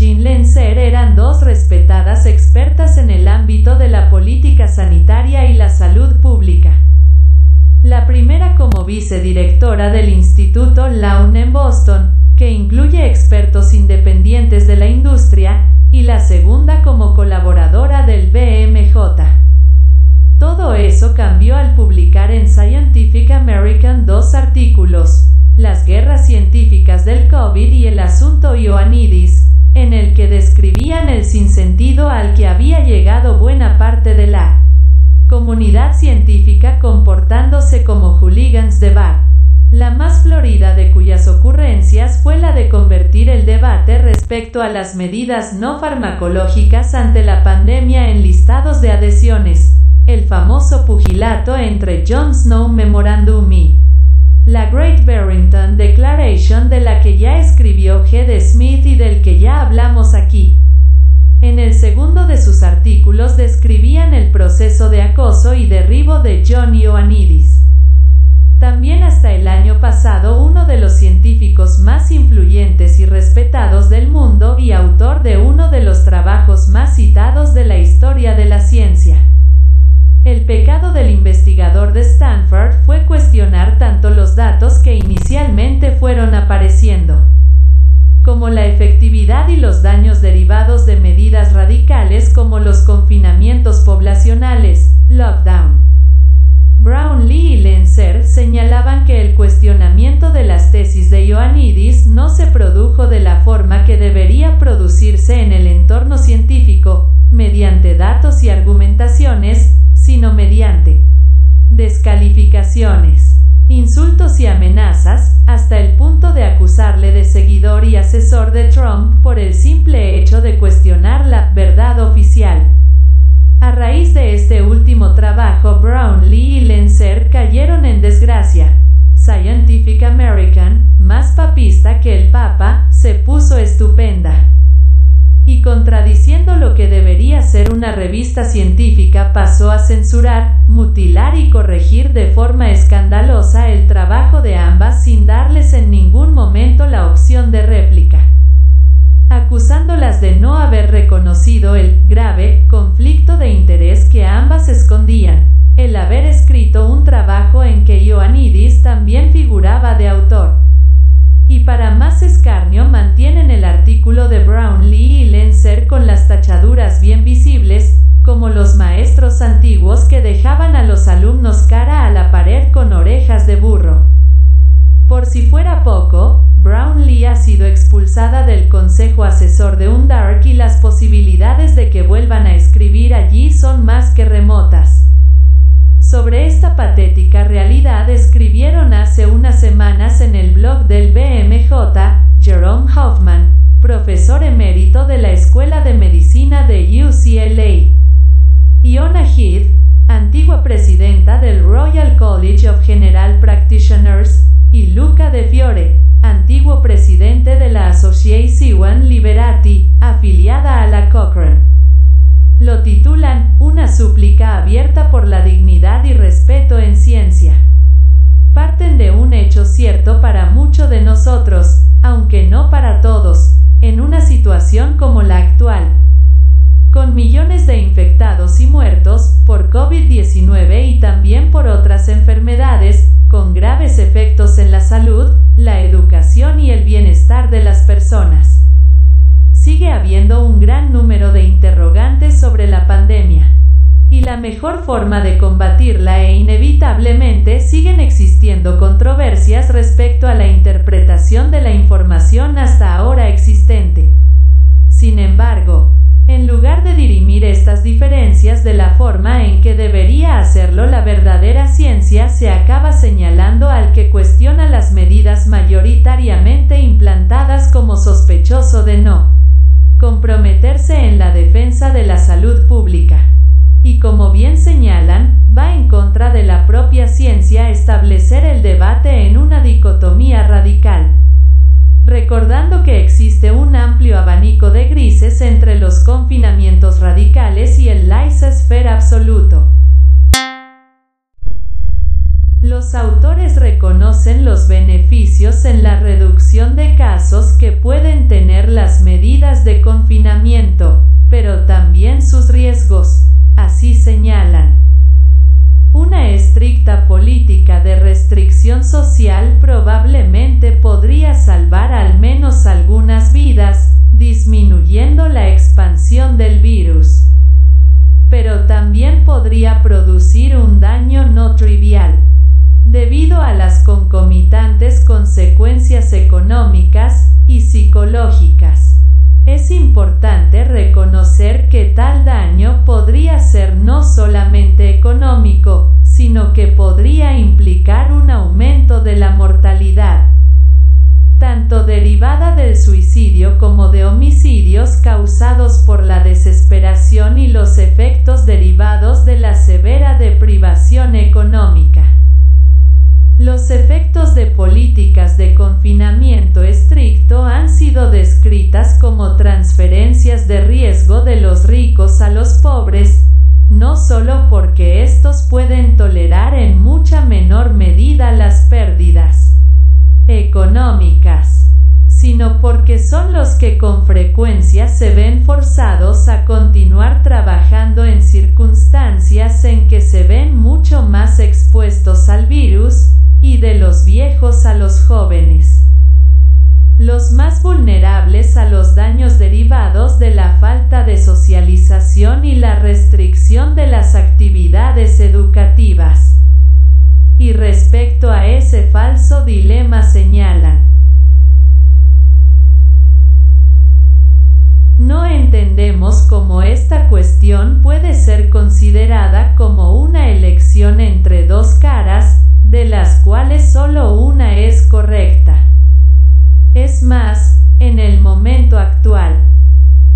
Jean Lenzer eran dos respetadas expertas en el ámbito de la política sanitaria y la salud pública. La primera como vicedirectora del Instituto Lawn en Boston, que incluye expertos independientes de la industria, y la segunda como colaboradora del BMJ. Todo eso cambió al publicar en Scientific American dos artículos, Las guerras científicas del COVID y el asunto Ioannidis, en el que describían el sinsentido al que había llegado buena parte de la comunidad científica comportándose como hooligans de bar. La más florida de cuyas ocurrencias fue la de convertir el debate respecto a las medidas no farmacológicas ante la pandemia en listados de adhesiones, el famoso pugilato entre Jon Snow Memorandum y la Great Barrington De la que ya escribió G. Smith y del que ya hablamos aquí. En el segundo de sus artículos describían el proceso de acoso y derribo de John Ioannidis. También hasta el año pasado uno de los científicos más influyentes y respetados del mundo y autor de uno de los trabajos más citados de la historia de la ciencia. Y los daños derivados de medidas radicales como los confinamientos poblacionales, lockdown. Brownlee y Lenzer señalaban que el cuestionamiento de las tesis de Ioannidis no se produjo de la forma que debería producirse en el entorno científico, mediante datos y argumentaciones, sino mediante descalificaciones, insultos y amenazas, hasta el punto de acusarle de seguidor y asesor de Trump el simple hecho de cuestionar la verdad oficial. A raíz de este último trabajo, Brownlee y Lenzer cayeron en desgracia. Scientific American, más papista que el Papa, se puso estupenda. Y contradiciendo lo que debería ser una revista científica, pasó a censurar, mutilar y corregir de forma escandalosa el trabajo de ambas sin darles en ningún momento la opción de réplica acusándolas de no haber reconocido el grave conflicto de interés que ambas escondían, el haber escrito un trabajo en que Ioannidis también figuraba de autor. Y para más escarnio mantienen el artículo de Brownlee y Lenzer con las tachaduras bien visibles, como los maestros antiguos que dejaban a los alumnos cara a la pared con orejas de burro. Por si fuera poco, expulsada del consejo asesor de Undark y las posibilidades de que vuelvan a escribir allí son más que remotas. Sobre esta patética realidad escribieron hace unas semanas en el blog del BMJ, Jerome Hoffman, profesor emérito de la Escuela de Medicina de UCLA. Iona Heath, antigua presidenta del Royal College of General Practitioners, y Luca De Fiore, Association Liberati, afiliada a la Cochrane. Lo titulan Una súplica abierta por la dignidad y respeto en ciencia. Parten de un hecho cierto para muchos de nosotros, aunque no para todos, en una situación como la actual. Con millones de infectados y muertos por COVID-19 y también por otras enfermedades, con graves efectos en la salud, la educación y el bienestar de las personas. Sigue habiendo un gran número de interrogantes sobre la pandemia. Y la mejor forma de combatirla e inevitablemente siguen existiendo controversias respecto a la interpretación de la información hasta ahora existente. Sin embargo, en lugar de dirimir estas diferencias de la forma en que debería hacerlo la verdadera ciencia, se acaba señalando al que cuestiona las medidas mayoritariamente implantadas como sospechoso de no comprometerse en la defensa de la salud pública. Y como bien señalan, va en contra de la propia ciencia establecer el debate en una dicotomía radical recordando que existe un amplio abanico de grises entre los confinamientos radicales y el laissez-faire absoluto. Los autores reconocen los beneficios en la reducción de casos que pueden tener las medidas de confinamiento, pero también sus riesgos. Así señalan. Estricta política de restricción social probablemente podría salvar al menos algunas vidas, disminuyendo la expansión del virus. Pero también podría producir un daño no trivial debido a las concomitantes consecuencias económicas y psicológicas. Es importante reconocer que tal daño podría ser no solamente económico, sino que podría implicar un aumento de la mortalidad, tanto derivada del suicidio como de homicidios causados por la desesperación y los efectos derivados de la severa económica. Los efectos de políticas de confinamiento estricto han sido descritas como transferencias de riesgo de los ricos a los pobres, no solo porque estos pueden tolerar en mucha menor medida las pérdidas económicas, sino porque son los que con frecuencia se ven forzados a continuar trabajando en circunstancias en que se ven mucho más expuestos al virus, y de los viejos a los jóvenes. Los más vulnerables a los daños derivados de la falta de socialización y la restricción de las actividades educativas. Y respecto a ese falso dilema señalan, No entendemos cómo esta cuestión puede ser considerada como una elección entre dos caras, de las cuales solo una es correcta. Es más, en el momento actual,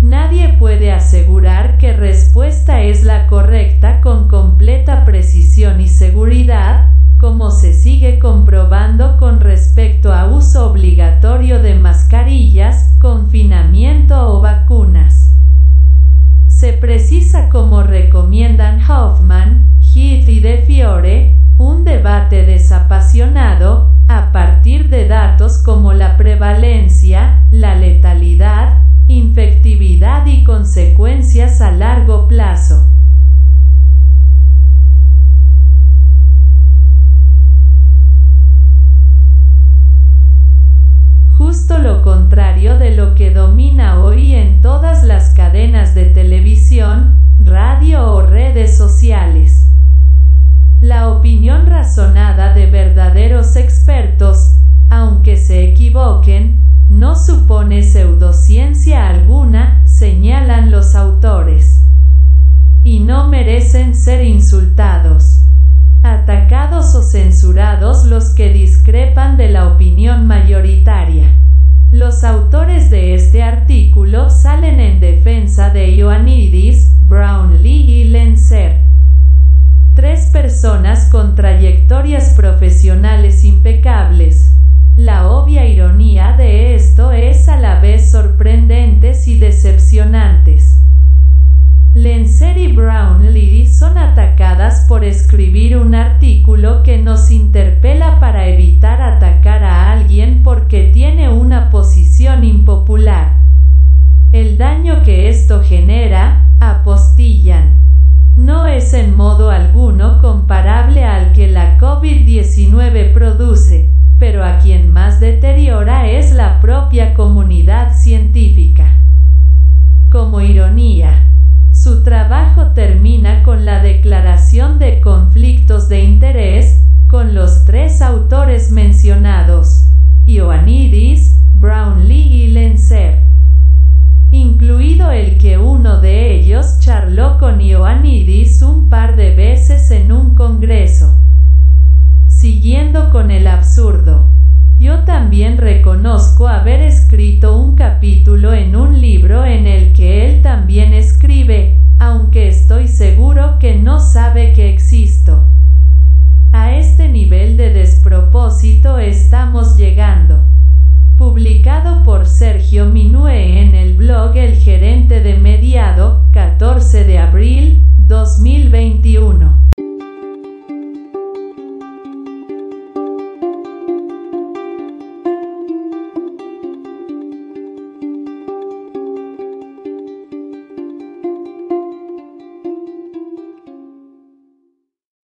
nadie puede asegurar que respuesta es la correcta con completa precisión y seguridad, como se sigue comprobando con respecto a uso obligatorio de mascarillas, confinamiento o vacunas. Se precisa como recomiendan Hoffman, Heath y De Fiore, un debate desapasionado, a partir de datos como la prevalencia, la letalidad, infectividad y consecuencias a largo plazo. Justo lo de lo que domina hoy en todas las cadenas de televisión, radio o redes sociales. La opinión razonada de verdaderos expertos, aunque se equivoquen, no supone pseudociencia alguna, señalan los autores. Y no merecen ser insultados, atacados o censurados los que discrepan de la opinión mayoritaria. Los autores de este artículo salen en defensa de Ioannidis, Brownlee y Lenzer Tres personas con trayectorias profesionales impecables. La obvia ironía de esto es a la vez sorprendentes y decepcionantes. Lencer y Brownlee son atacadas por escribir un artículo que nos interpela para evitar atacar a alguien porque tiene una posición impopular. El daño genera, apostillan no es en modo alguno comparable al que la COVID-19 produce, pero a quien más deteriora es la propia comunidad científica. Como ironía, su trabajo termina con la declaración de conflictos de interés, con los tres autores mencionados, Ioannidis, Brownlee y Lenzer incluido el que uno de ellos charló con Ioannidis un par de veces en un congreso. Siguiendo con el absurdo. Yo también haber escrito un capítulo en un libro en el que él también escribe, aunque estoy seguro que no sabe que existo. A este nivel de despropósito estamos llegando publicado por Sergio Minue en el blog El Gerente de Mediado, 14 de abril,